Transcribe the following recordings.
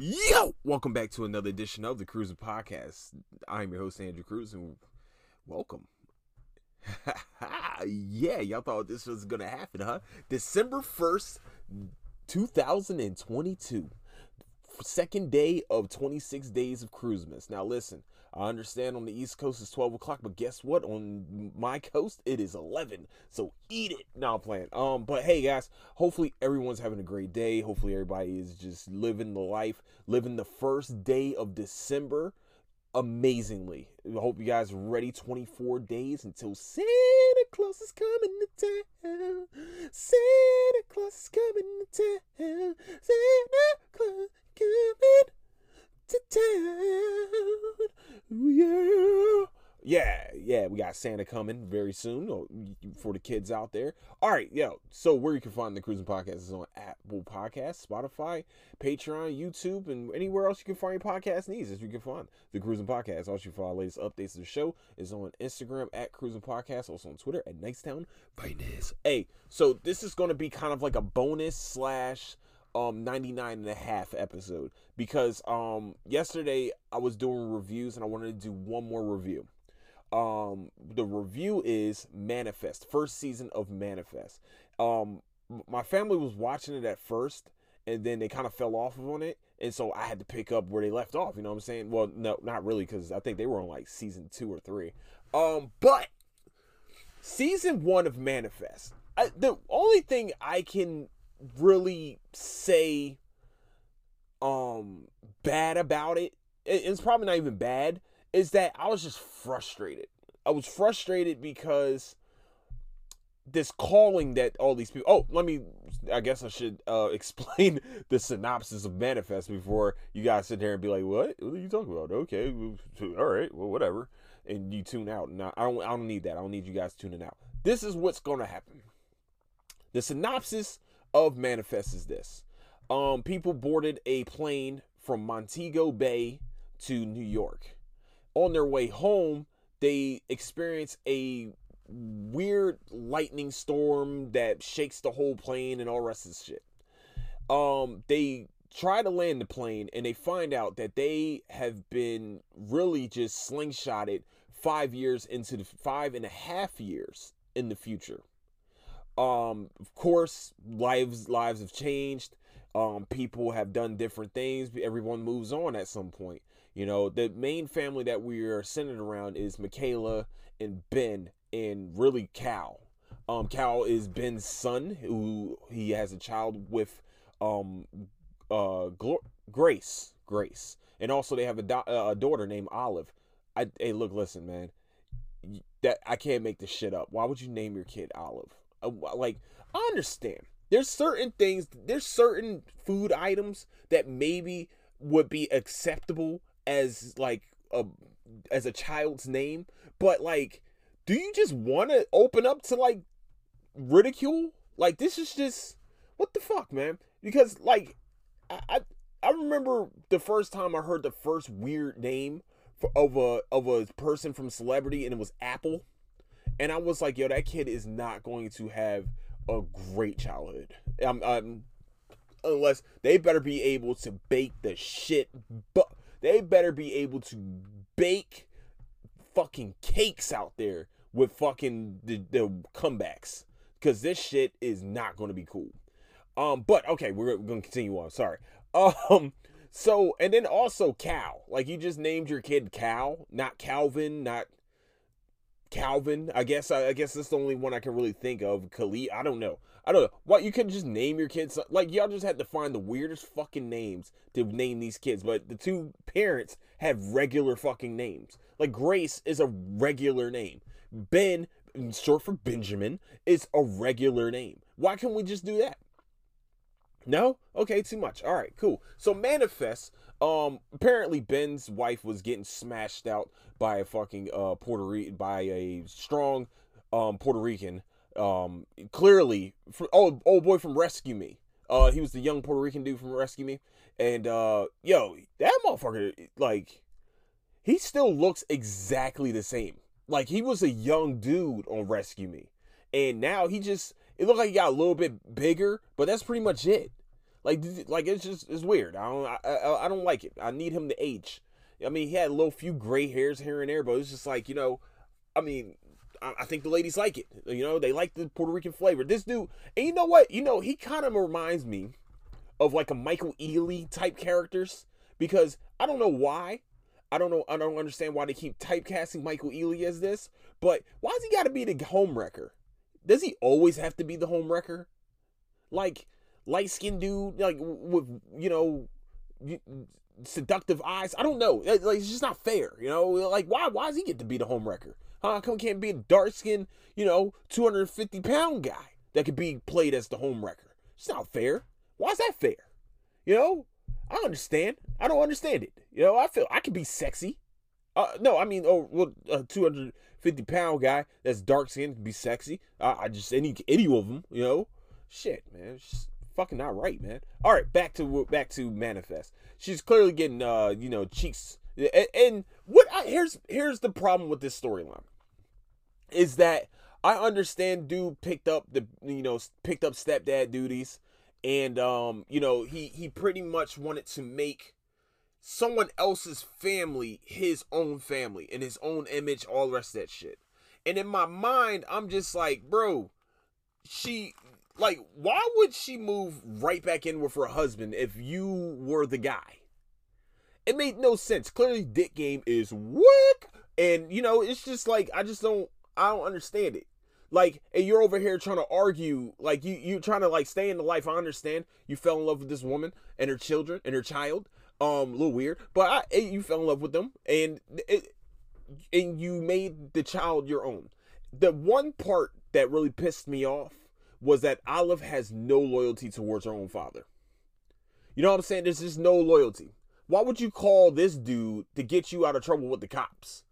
Yo, welcome back to another edition of the Cruising Podcast. I'm your host Andrew Crews, and welcome. yeah, y'all thought this was gonna happen, huh? December first, two thousand and twenty-two, second day of twenty-six days of Cruisemas. Now, listen, I understand on the East Coast it's 12 o'clock, but guess what? On my coast, it is 11. So eat it. Now I'm playing. Um, but hey guys, hopefully everyone's having a great day. Hopefully everybody is just living the life, living the first day of December amazingly. I hope you guys are ready 24 days until Santa Claus is coming to town. Santa Claus is coming to town. Santa Claus coming to town. Ooh, yeah. Yeah, yeah, we got Santa coming very soon for the kids out there. All right, yo. So where you can find the Cruising Podcast is on Apple Podcasts, Spotify, Patreon, YouTube, and anywhere else you can find your podcast needs. As you can find the Cruising Podcast. Also, for our latest updates of the show is on Instagram at Cruising Podcast. Also on Twitter at Nicetown Finest. Hey, so this is going to be kind of like a bonus slash um 99 and a half episode because um yesterday I was doing reviews and I wanted to do one more review. Um the review is Manifest, first season of Manifest. Um my family was watching it at first and then they kind of fell off on it and so I had to pick up where they left off, you know what I'm saying? Well, no, not really cuz I think they were on like season 2 or 3. Um but season 1 of Manifest. I, the only thing I can really say um bad about it it's probably not even bad is that i was just frustrated. I was frustrated because this calling that all these people oh let me i guess i should uh explain the synopsis of manifest before you guys sit there and be like what? What are you talking about? Okay all right well whatever and you tune out. And i don't i don't need that. I don't need you guys tuning out. This is what's gonna happen. The synopsis of Manifest is this. Um, people boarded a plane from Montego Bay to New York. On their way home, they experience a weird lightning storm that shakes the whole plane and all rest of the shit. Um, they try to land the plane and they find out that they have been really just slingshotted five years into the five and a half years in the future. Um, of course, lives lives have changed. Um, people have done different things. Everyone moves on at some point. You know, the main family that we are centered around is Michaela and Ben and really Cal. Um, Cal is Ben's son, who he has a child with um, uh, Grace. Grace, and also they have a, a daughter named Olive. I hey, look, listen, man, that I can't make this shit up. Why would you name your kid Olive? Like I understand. There's certain things, there's certain food items that maybe would be acceptable as like a as a child's name, but like do you just want to open up to like ridicule? Like this is just what the fuck, man? Because like I I, I remember the first time I heard the first weird name for, of a of a person from celebrity and it was Apple. And I was like, yo, that kid is not going to have a great childhood. I'm, I'm, unless they better be able to bake the shit, but they better be able to bake fucking cakes out there with fucking the, the comebacks. Cause this shit is not gonna be cool. Um, but okay, we're, we're gonna continue on. Sorry. Um, so and then also Cal. Like you just named your kid Cal, not Calvin, not Calvin, I guess. I, I, guess that's the only one I can really think of. Khalid, I don't know. I don't know. What you could just name your kids like y'all just had to find the weirdest fucking names to name these kids. But the two parents have regular fucking names. Like Grace is a regular name. Ben, short for Benjamin, is a regular name. Why can't we just do that? No? Okay, too much. All right, cool. So manifest um, apparently Ben's wife was getting smashed out by a fucking uh Puerto Rican by a strong um Puerto Rican. Um, clearly, for, oh old boy from Rescue Me. Uh, he was the young Puerto Rican dude from Rescue Me, and uh, yo, that motherfucker, like, he still looks exactly the same. Like he was a young dude on Rescue Me, and now he just it looked like he got a little bit bigger, but that's pretty much it. Like, like it's just it's weird. I don't I, I, I don't like it. I need him to age. I mean, he had a little few gray hairs here and there, but it's just like you know, I mean, I, I think the ladies like it. You know, they like the Puerto Rican flavor. This dude, and you know what? You know, he kind of reminds me of like a Michael Ealy type characters because I don't know why. I don't know. I don't understand why they keep typecasting Michael Ealy as this. But why does he got to be the home wrecker? Does he always have to be the home wrecker? Like light skinned dude, like with you know, seductive eyes. I don't know. Like it's just not fair. You know, like why? Why does he get to be the home wrecker? How come can't be a dark skinned, you know, 250 pound guy that could be played as the home wrecker? It's not fair. Why is that fair? You know, I understand. I don't understand it. You know, I feel I can be sexy. Uh, no, I mean, oh, well, a 250 pound guy that's dark skinned can be sexy. I just any any of them, you know. Shit, man, just fucking not right, man. All right, back to back to manifest. She's clearly getting, uh, you know, cheeks. And, and what I, here's here's the problem with this storyline is that I understand dude picked up the you know picked up stepdad duties and um you know he he pretty much wanted to make someone else's family his own family in his own image all the rest of that shit and in my mind i'm just like bro she like why would she move right back in with her husband if you were the guy? It made no sense. Clearly dick game is what and you know it's just like i just don't i don't understand it. Like and you're over here trying to argue like you you're trying to like stay in the life. I understand you fell in love with this woman and her children and her child um a little weird but I, you fell in love with them and it, and you made the child your own. The one part that really pissed me off was that olive has no loyalty towards her own father you know what i'm saying there's just no loyalty why would you call this dude to get you out of trouble with the cops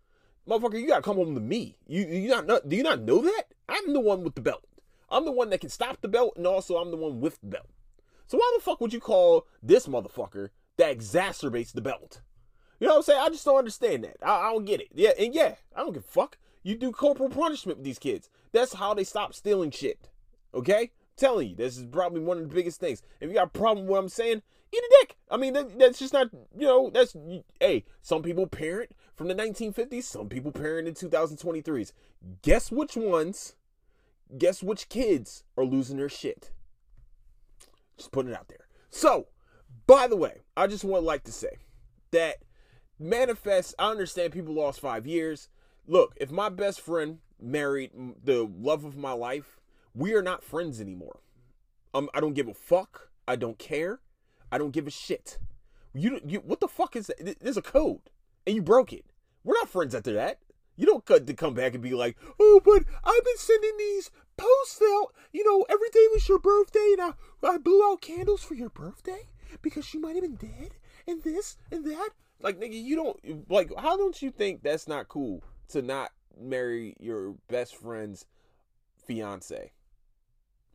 motherfucker, you gotta come home to me. You you not, not do you not know that? I'm the one with the belt. I'm the one that can stop the belt, and also I'm the one with the belt. So why the fuck would you call this motherfucker that exacerbates the belt? You know what I'm saying? I just don't understand that. I, I don't get it. Yeah, and yeah, I don't give a fuck. You do corporal punishment with these kids. That's how they stop stealing shit. Okay? I'm telling you, this is probably one of the biggest things. If you got a problem with what I'm saying, eat a dick. I mean, that, that's just not, you know, that's, hey, some people parent from the 1950s, some people parent in 2023s. Guess which ones, guess which kids are losing their shit? Just putting it out there. So, by the way, I just want like to say that manifest, I understand people lost five years. Look, if my best friend married the love of my life, we are not friends anymore. Um, I don't give a fuck. I don't care. I don't give a shit. You, you what the fuck is that? There's a code, and you broke it. We're not friends after that. You don't cut to come back and be like, oh, but I've been sending these posts out. You know, every day was your birthday, and I, I blew out candles for your birthday because you might have been dead, and this and that. Like, nigga, you don't like. How don't you think that's not cool to not marry your best friend's fiance?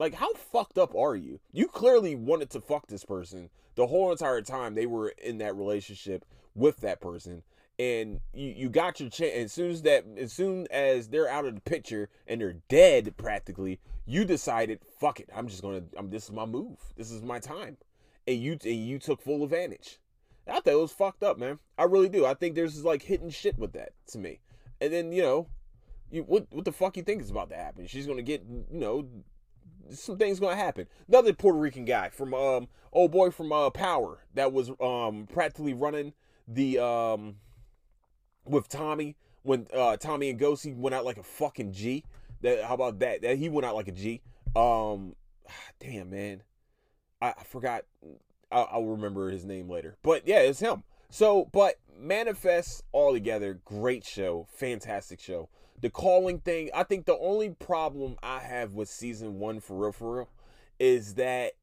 Like, how fucked up are you? You clearly wanted to fuck this person the whole entire time they were in that relationship with that person. And you, you got your chance as soon as that as soon as they're out of the picture and they're dead practically, you decided, fuck it, I'm just gonna I'm this is my move. This is my time. And you and you took full advantage. I thought it was fucked up, man. I really do. I think there's like hidden shit with that to me. And then, you know, you what what the fuck you think is about to happen? She's gonna get, you know, some things gonna happen. Another Puerto Rican guy from um old boy from uh Power that was um practically running the um with Tommy when uh Tommy and Ghosty went out like a fucking G. That how about that? That he went out like a G. Um damn man. I, I forgot I'll, I'll remember his name later. But yeah, it's him. So, but Manifest all together, great show, fantastic show the calling thing, I think the only problem I have with season one for real, for real, is that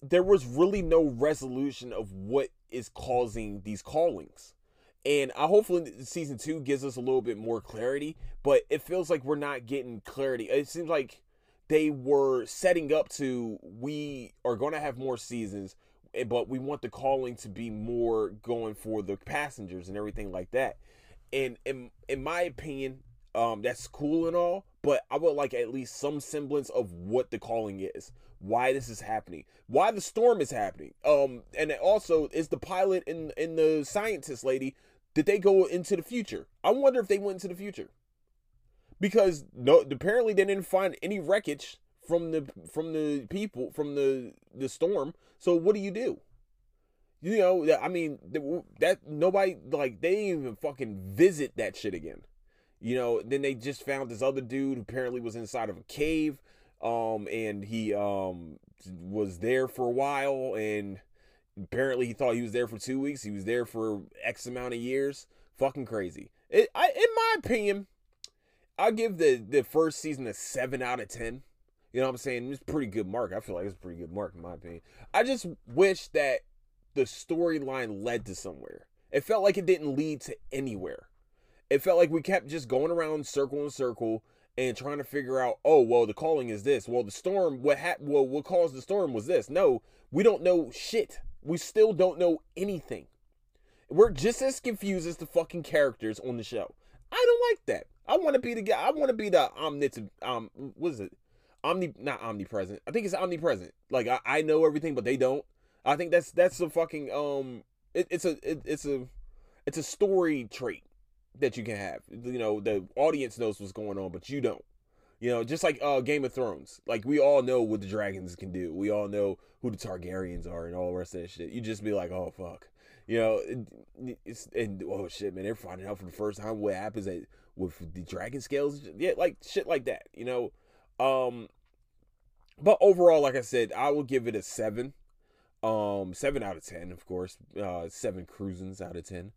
there was really no resolution of what is causing these callings. And I hopefully season two gives us a little bit more clarity, but it feels like we're not getting clarity. It seems like they were setting up to we are going to have more seasons, eh, but we want the calling to be more going for the passengers and everything like that. And in in my opinion, Um, that's cool and all, but I would like at least some semblance of what the calling is, why this is happening, why the storm is happening. Um, and also is the pilot and and the scientist lady did they go into the future? I wonder if they went into the future because no, apparently they didn't find any wreckage from the from the people from the the storm. So what do you do? You know, I mean, that nobody like they even fucking visit that shit again. You know, then they just found this other dude who apparently was inside of a cave, um, and he um was there for a while, and apparently he thought he was there for two weeks. He was there for X amount of years. Fucking crazy. It, I, in my opinion, I'll give the the first season a seven out of ten. You know what I'm saying? It's pretty good mark. I feel like it's a pretty good mark in my opinion. I just wish that the storyline led to somewhere. It felt like it didn't lead to anywhere. It felt like we kept just going around circle and circle and trying to figure out, oh, well, the calling is this. Well, the storm, what ha- well, what caused the storm was this. No, we don't know shit. We still don't know anything. We're just as confused as the fucking characters on the show. I don't like that. I want to be the guy. I want to be the omnipotent. Um, what is it? Omni, not omnipresent. I think it's omnipresent. Like I, I know everything, but they don't. I think that's that's a fucking um. It, it's a it, it's a it's a story trait that you can have. You know, the audience knows what's going on, but you don't. You know, just like uh, Game of Thrones. Like we all know what the dragons can do. We all know who the Targaryens are and all the rest of that shit. You just be like, oh fuck. You know, it, it's and oh shit, man, they're finding out for the first time what happens at, with the dragon scales. Yeah, like shit like that. You know, um, but overall, like I said, I will give it a seven. Um, seven out of ten, of course. Uh, seven cruisins out of ten.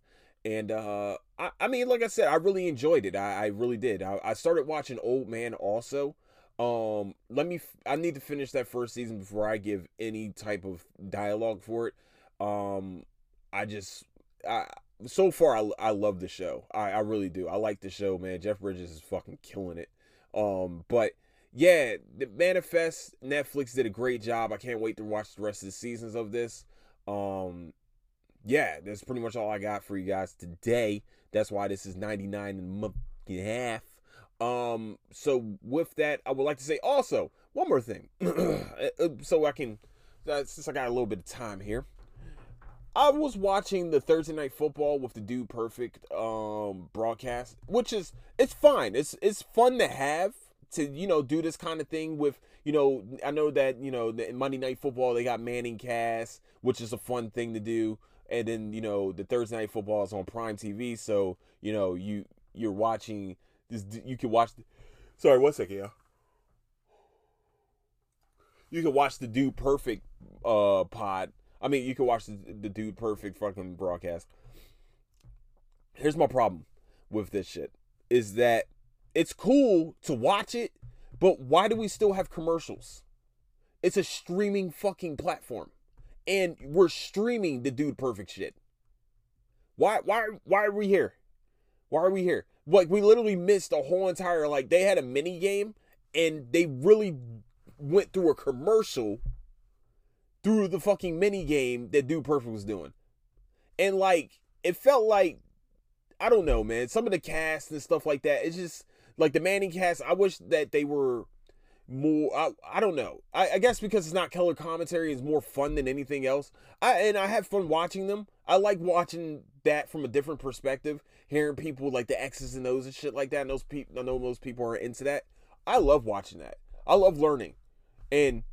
And uh, I, I mean, like I said, I really enjoyed it. I, I really did. I, I started watching Old Man also. Um, let me. I need to finish that first season before I give any type of dialogue for it. Um, I just, I so far I, I love the show. I, I really do. I like the show, man. Jeff Bridges is fucking killing it. Um, but yeah, the Manifest Netflix did a great job. I can't wait to watch the rest of the seasons of this. Um, yeah, that's pretty much all I got for you guys today. That's why this is 99 and a half. Um, so with that, I would like to say also one more thing. Uh, so I can, uh, since I got a little bit of time here, I was watching the Thursday night football with the Dude Perfect um broadcast, which is it's fine. It's it's fun to have to you know do this kind of thing with you know I know that you know the Monday Night Football they got ManningCast, which is a fun thing to do, and then you know the Thursday Night Football is on Prime TV, so you know you you're watching this. You can watch. The, sorry, one second, yeah. You can watch the Dude Perfect uh pod. I mean, you can watch the, the Dude Perfect fucking broadcast. Here's my problem with this shit is that it's cool to watch it, but why do we still have commercials? It's a streaming fucking platform. And we're streaming the dude perfect shit. Why why why are we here? Why are we here? Like we literally missed a whole entire like they had a mini game and they really went through a commercial through the fucking mini game that Dude Perfect was doing. And like it felt like I don't know, man. Some of the cast and stuff like that. It's just like the ManningCast, I wish that they were more I, I don't know. I, I guess because it's not color commentary it's more fun than anything else. I and I have fun watching them. I like watching that from a different perspective hearing people like the X's and O's and shit like that and those people I know those people are into that. I love watching that. I love learning. And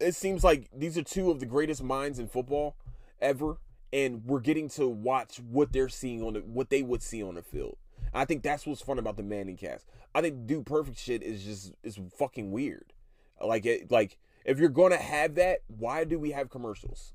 it seems like these are two of the greatest minds in football ever and we're getting to watch what they're seeing on the what they would see on the field I think that's what's fun about the ManningCast. I think Dude Perfect shit is just is fucking weird. Like it, like if you're gonna have that, why do we have commercials?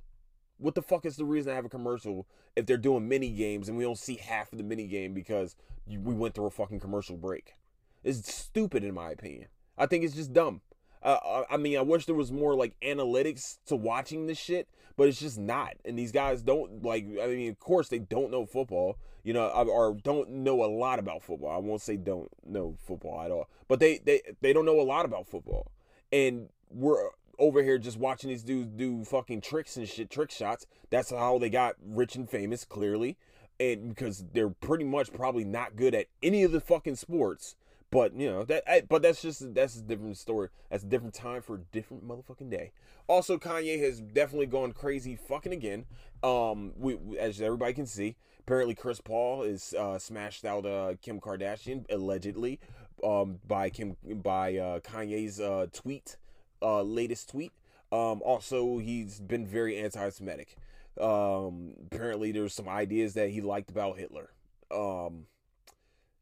What the fuck is the reason to have a commercial if they're doing mini games and we don't see half of the mini game because we went through a fucking commercial break? It's stupid in my opinion. I think it's just dumb. Uh, I mean, I wish there was more like analytics to watching this shit, but it's just not. And these guys don't like. I mean, of course they don't know football, you know, or don't know a lot about football. I won't say don't know football at all, but they they they don't know a lot about football, and we're over here just watching these dudes do fucking tricks and shit, trick shots. That's how they got rich and famous, clearly. and because they're pretty much probably not good at any of the fucking sports. But you know that, I, but that's just that's a different story. That's a different time for a different motherfucking day. Also, Kanye has definitely gone crazy fucking again. Um, we as everybody can see, apparently Chris Paul is uh, smashed out uh, Kim Kardashian allegedly, um, by Kim by uh, Kanye's uh, tweet, uh, latest tweet. Um, also, he's been very anti-Semitic. Um, apparently, there's some ideas that he liked about Hitler. Um,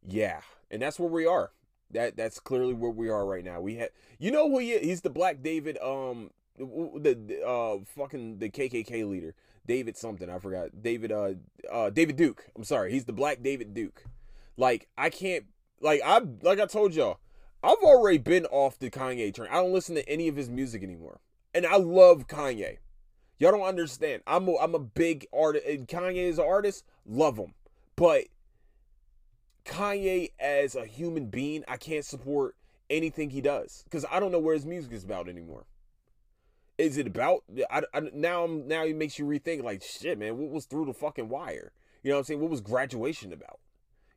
yeah, and that's where we are. That that's clearly where we are right now. We had, you know, who he is? He's the Black David, um, the uh, fucking the KKK leader, David something. I forgot. David, uh, uh, David Duke. I'm sorry. He's the Black David Duke. Like I can't, like I, like I told y'all, I've already been off the Kanye train. I don't listen to any of his music anymore, and I love Kanye. Y'all don't understand. I'm a, I'm a big artist. And Kanye is an artist. Love him, but Kanye as a human being, I can't support anything he does because I don't know where his music is about anymore. Is it about? I, I, now I'm now it makes you rethink. Like shit, man. What was through the fucking wire? You know what I'm saying? What was graduation about?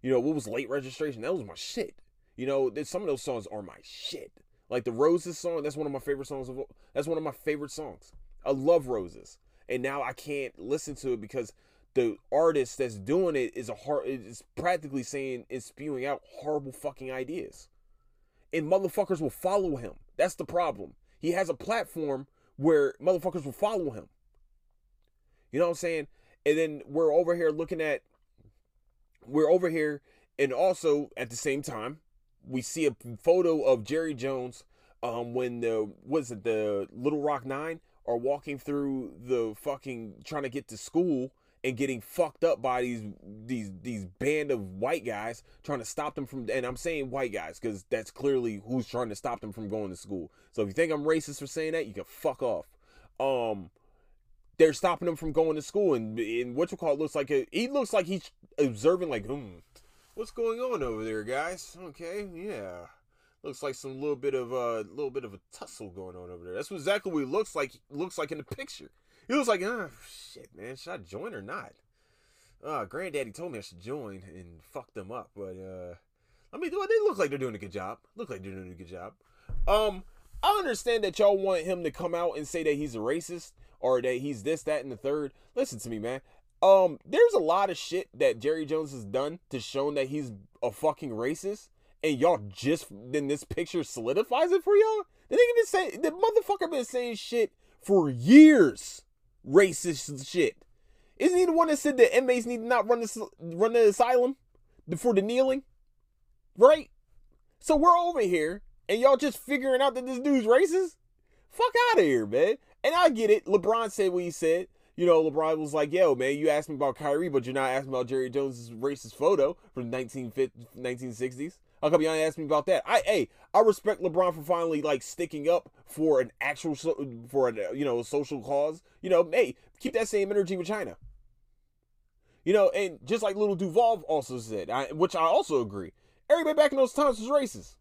You know what was late registration? That was my shit. You know, some of those songs are my shit. Like the Roses song, that's one of my favorite songs of. That's one of my favorite songs. I love Roses, and now I can't listen to it because the artist that's doing it is a hard is practically saying is spewing out horrible fucking ideas. And motherfuckers will follow him. That's the problem. He has a platform where motherfuckers will follow him. You know what I'm saying? And then we're over here looking at we're over here and also at the same time we see a photo of Jerry Jones um when the was it the Little Rock 9 are walking through the fucking trying to get to school and getting fucked up by these these these band of white guys trying to stop them from and I'm saying white guys because that's clearly who's trying to stop them from going to school. So if you think I'm racist for saying that, you can fuck off. Um they're stopping him from going to school and and what you call it looks like a, he looks like he's observing like hmm what's going on over there guys okay yeah looks like some little bit of a uh, little bit of a tussle going on over there that's exactly what he looks like looks like in the picture he was like, oh, shit, man, should I join or not? Uh, granddaddy told me I should join and fuck them up, but uh, I mean, they look like they're doing a good job. Look like they're doing a good job. Um, I understand that y'all want him to come out and say that he's a racist or that he's this, that, and the third. Listen to me, man. Um, there's a lot of shit that Jerry Jones has done to show that he's a fucking racist, and y'all just then this picture solidifies it for y'all. The nigga been saying the motherfucker been saying shit for years racist shit. Isn't he the one that said that inmates need to not run the run the asylum for the kneeling? Right? So we're over here and y'all just figuring out that this dude's racist? Fuck out of here, man. And I get it. LeBron said what he said. You know, LeBron was like, yo, man, you asked me about Kyrie, but you're not asking about Jerry Jones's racist photo from the 1960s. How come y'all ask me about that? I hey, I respect LeBron for finally like sticking up for an actual for a you know social cause. You know, hey, keep that same energy with China. You know, and just like Lil Duval also said, I, which I also agree. Everybody back in those times was racist.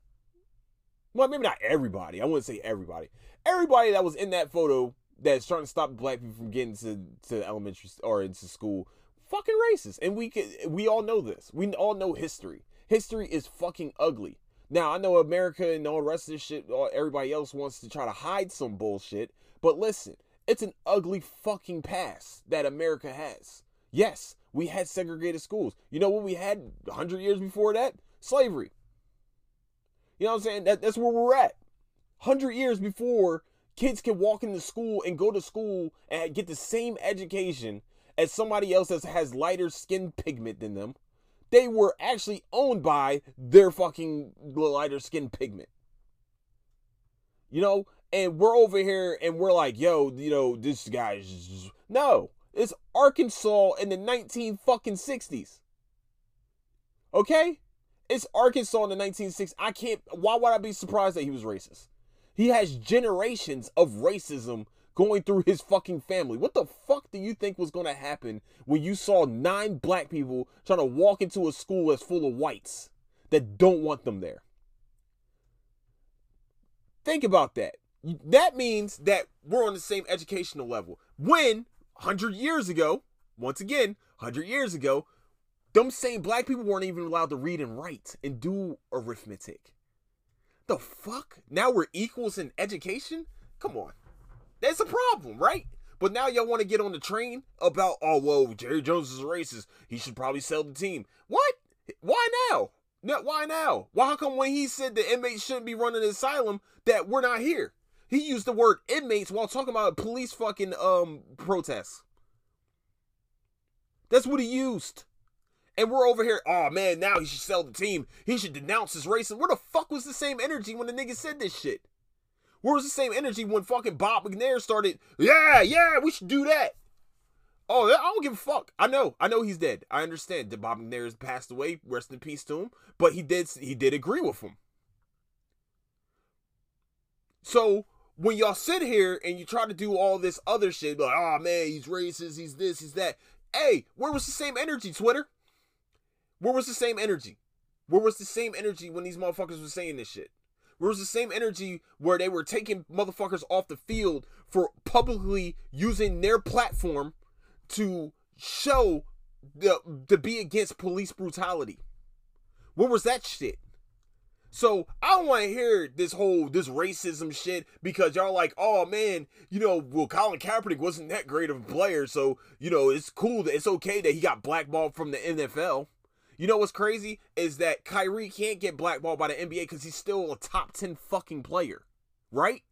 Well, maybe not everybody. I wouldn't say everybody. Everybody that was in that photo that's trying to stop black people from getting to, to elementary or into school, fucking racist. And we can, we all know this. We all know history. History is fucking ugly. Now, I know America and all the rest of this shit, everybody else wants to try to hide some bullshit, but listen, it's an ugly fucking past that America has. Yes, we had segregated schools. You know what we had 100 years before that? Slavery. You know what I'm saying? That, that's where we're at. 100 years before kids can walk into school and go to school and get the same education as somebody else that has lighter skin pigment than them they were actually owned by their fucking lighter skin pigment. You know, and we're over here and we're like, yo, you know, this guy's no. It's Arkansas in the 19 fucking 60s. Okay? It's Arkansas in the 1960s. I can't why would I be surprised that he was racist? He has generations of racism going through his fucking family. What the fuck do you think was going to happen when you saw nine black people trying to walk into a school that's full of whites that don't want them there? Think about that. That means that we're on the same educational level. When 100 years ago, once again, 100 years ago, Them same black people weren't even allowed to read and write and do arithmetic. The fuck? Now we're equals in education? Come on. That's a problem, right? But now y'all want to get on the train about, oh, whoa, Jerry Jones is racist. He should probably sell the team. What? Why now? No, why now? Why how come when he said the inmates shouldn't be running asylum that we're not here? He used the word inmates while talking about police fucking um protests. That's what he used. And we're over here, oh man, now he should sell the team. He should denounce his racism. Where the fuck was the same energy when the nigga said this shit? Where was the same energy when fucking Bob McNair started, yeah, yeah, we should do that? Oh, I don't give a fuck. I know. I know he's dead. I understand that Bob McNair has passed away. Rest in peace to him. But he did he did agree with him. So when y'all sit here and you try to do all this other shit, like, oh man, he's racist, he's this, he's that. Hey, where was the same energy, Twitter? Where was the same energy? Where was the same energy when these motherfuckers were saying this shit? Where was the same energy where they were taking motherfuckers off the field for publicly using their platform to show the to be against police brutality. Where was that shit? So I don't want to hear this whole this racism shit because y'all like, oh man, you know, well Colin Kaepernick wasn't that great of a player, so you know it's cool that it's okay that he got blackballed from the NFL. You know what's crazy is that Kyrie can't get blackballed by the NBA because he's still a top ten fucking player, right?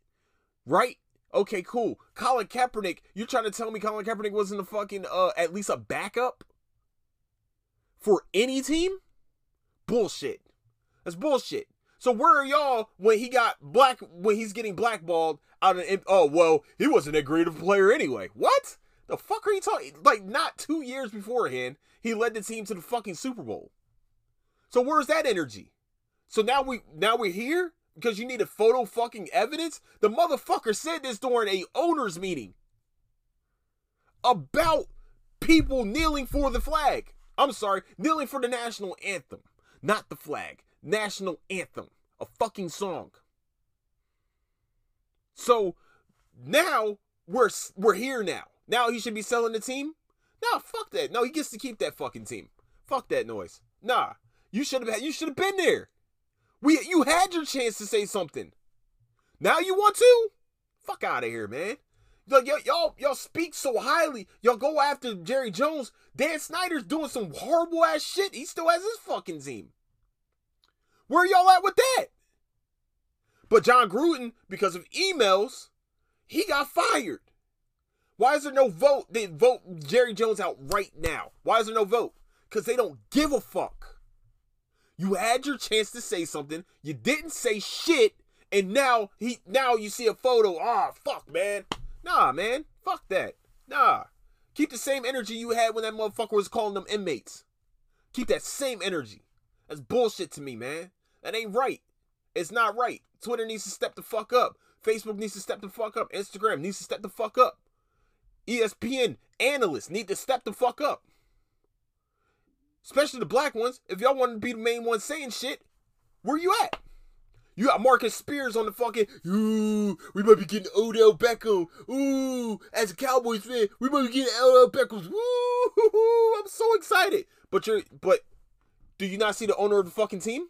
Right? Okay, cool. Colin Kaepernick, you're trying to tell me Colin Kaepernick wasn't a fucking uh at least a backup for any team? Bullshit. That's bullshit. So where are y'all when he got black when he's getting blackballed out of oh well he wasn't a great player anyway. What? The fuck are you talking? Like not two years beforehand, he led the team to the fucking Super Bowl. So where's that energy? So now we now we're here because you need a photo fucking evidence? The motherfucker said this during a owners meeting about people kneeling for the flag. I'm sorry, kneeling for the national anthem, not the flag. National anthem, a fucking song. So now we're we're here now. Now he should be selling the team. Nah, fuck that. No, he gets to keep that fucking team. Fuck that noise. Nah, you should have you should have been there. We you had your chance to say something. Now you want to? Fuck out of here, man. Like y'all, y'all, y'all speak so highly. Y'all go after Jerry Jones. Dan Snyder's doing some horrible ass shit. He still has his fucking team. Where y'all at with that? But Jon Gruden, because of emails, he got fired. Why is there no vote? They vote Jerry Jones out right now. Why is there no vote? Because they don't give a fuck. You had your chance to say something. You didn't say shit, and now he now you see a photo. Ah, oh, fuck, man. Nah, man. Fuck that. Nah. Keep the same energy you had when that motherfucker was calling them inmates. Keep that same energy. That's bullshit to me, man. That ain't right. It's not right. Twitter needs to step the fuck up. Facebook needs to step the fuck up. Instagram needs to step the fuck up. ESPN analysts need to step the fuck up especially the black ones, if y'all want to be the main ones saying shit, where you at? You got Marcus Spears on the fucking, ooh, we might be getting Odell Beckham. Ooh, as a Cowboys fan, we might be getting Odell Beckham. Woo, I'm so excited. But you're, but do you not see the owner of the fucking team?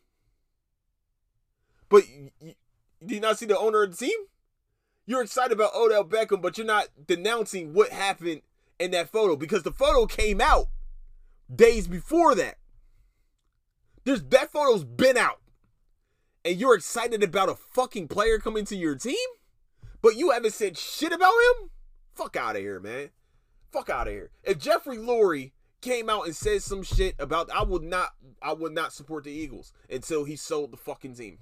But you, do you not see the owner of the team? You're excited about Odell Beckham, but you're not denouncing what happened in that photo because the photo came out days before that. There's that photo's been out. And you're excited about a fucking player coming to your team? But you haven't said shit about him? Fuck out of here, man. Fuck out of here. If Jeffrey Lurie came out and said some shit about I would not I would not support the Eagles until he sold the fucking team.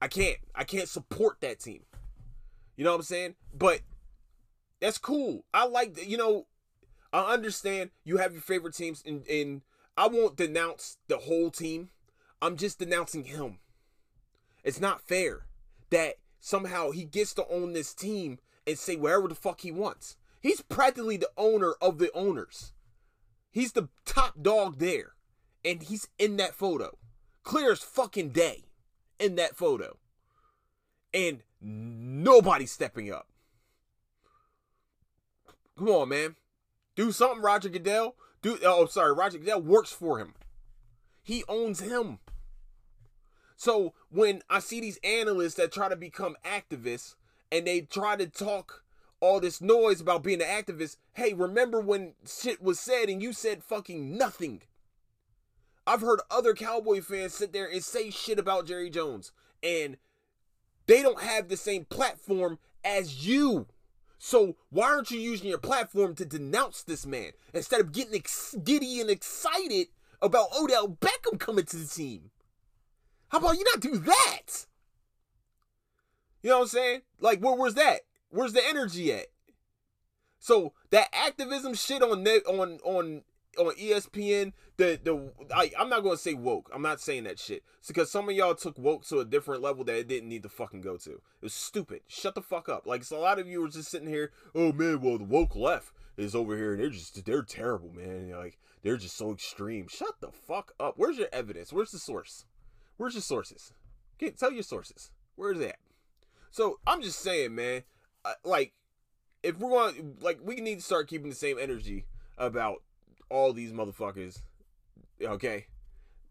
I can't. I can't support that team. You know what I'm saying? But that's cool. I like you know I understand you have your favorite teams, and, and I won't denounce the whole team. I'm just denouncing him. It's not fair that somehow he gets to own this team and say wherever the fuck he wants. He's practically the owner of the owners. He's the top dog there. And he's in that photo. Clear as fucking day in that photo. And nobody's stepping up. Come on, man. Do something, Roger Goodell. Dude, oh, sorry, Roger Goodell works for him. He owns him. So when I see these analysts that try to become activists and they try to talk all this noise about being an activist, hey, remember when shit was said and you said fucking nothing? I've heard other Cowboy fans sit there and say shit about Jerry Jones, and they don't have the same platform as you. So why aren't you using your platform to denounce this man instead of getting ex- giddy and excited about Odell Beckham coming to the team? How about you not do that? You know what I'm saying? Like, where, where's that? Where's the energy at? So that activism shit on on on on ESPN, the the I, I'm not gonna say woke. I'm not saying that shit. It's because some of y'all took woke to a different level that it didn't need to fucking go to. It was stupid. Shut the fuck up. Like so a lot of you were just sitting here, oh man, well the woke left is over here and they're just they're terrible, man. Like they're just so extreme. Shut the fuck up. Where's your evidence? Where's the source? Where's your sources? Okay, tell your sources. Where's that? So I'm just saying, man. Uh, like, if we're going, like, we need to start keeping the same energy about all these motherfuckers. Okay.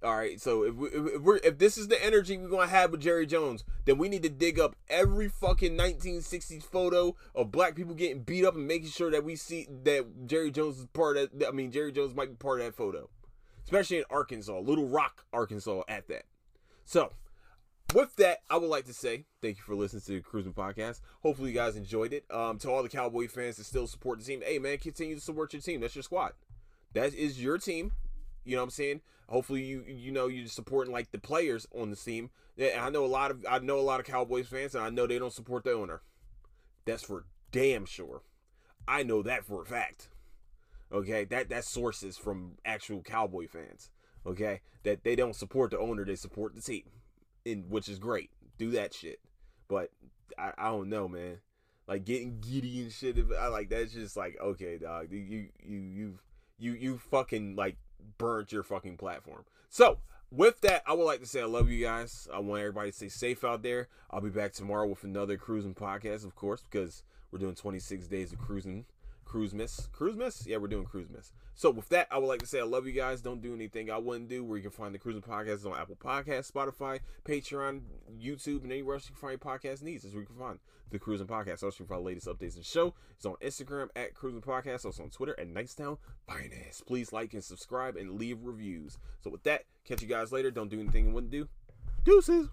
All right. So if, we, if we're if this is the energy we're gonna have with Jerry Jones, then we need to dig up every fucking 1960s photo of black people getting beat up and making sure that we see that Jerry Jones is part of. That I mean, Jerry Jones might be part of that photo, especially in Arkansas, Little Rock, Arkansas, at that. So, with that, I would like to say thank you for listening to the Cruising Podcast. Hopefully, you guys enjoyed it. Um, to all the Cowboy fans that still support the team, hey man, continue to support your team. That's your squad. That is your team. You know what I'm saying? Hopefully, you you know you're supporting like the players on the team. Yeah, I know a lot of I know a lot of Cowboys fans, and I know they don't support the owner. That's for damn sure. I know that for a fact. Okay, that that sources from actual Cowboy fans okay? That they don't support the owner, they support the team, and which is great. Do that shit, but I, I don't know, man. Like getting giddy and shit. I like that's just like okay, dog. You you you you you fucking like burnt your fucking platform. So with that, I would like to say I love you guys. I want everybody to stay safe out there. I'll be back tomorrow with another cruising podcast, of course, because we're doing 26 days of cruising Cruise Miss. Cruise Miss? Yeah, we're doing Cruise Miss. So with that, I would like to say I love you guys. Don't do anything I wouldn't do. Where you can find the Cruising Podcast on Apple Podcasts, Spotify, Patreon, YouTube, and anywhere else you can find podcast needs. Is where you can find the Cruising Podcast. Also, for the latest updates and show. It's on Instagram at Cruising Podcast. Also on Twitter at Nicetown Finest. Please like and subscribe and leave reviews. So with that, catch you guys later. Don't do anything you wouldn't do. Deuces.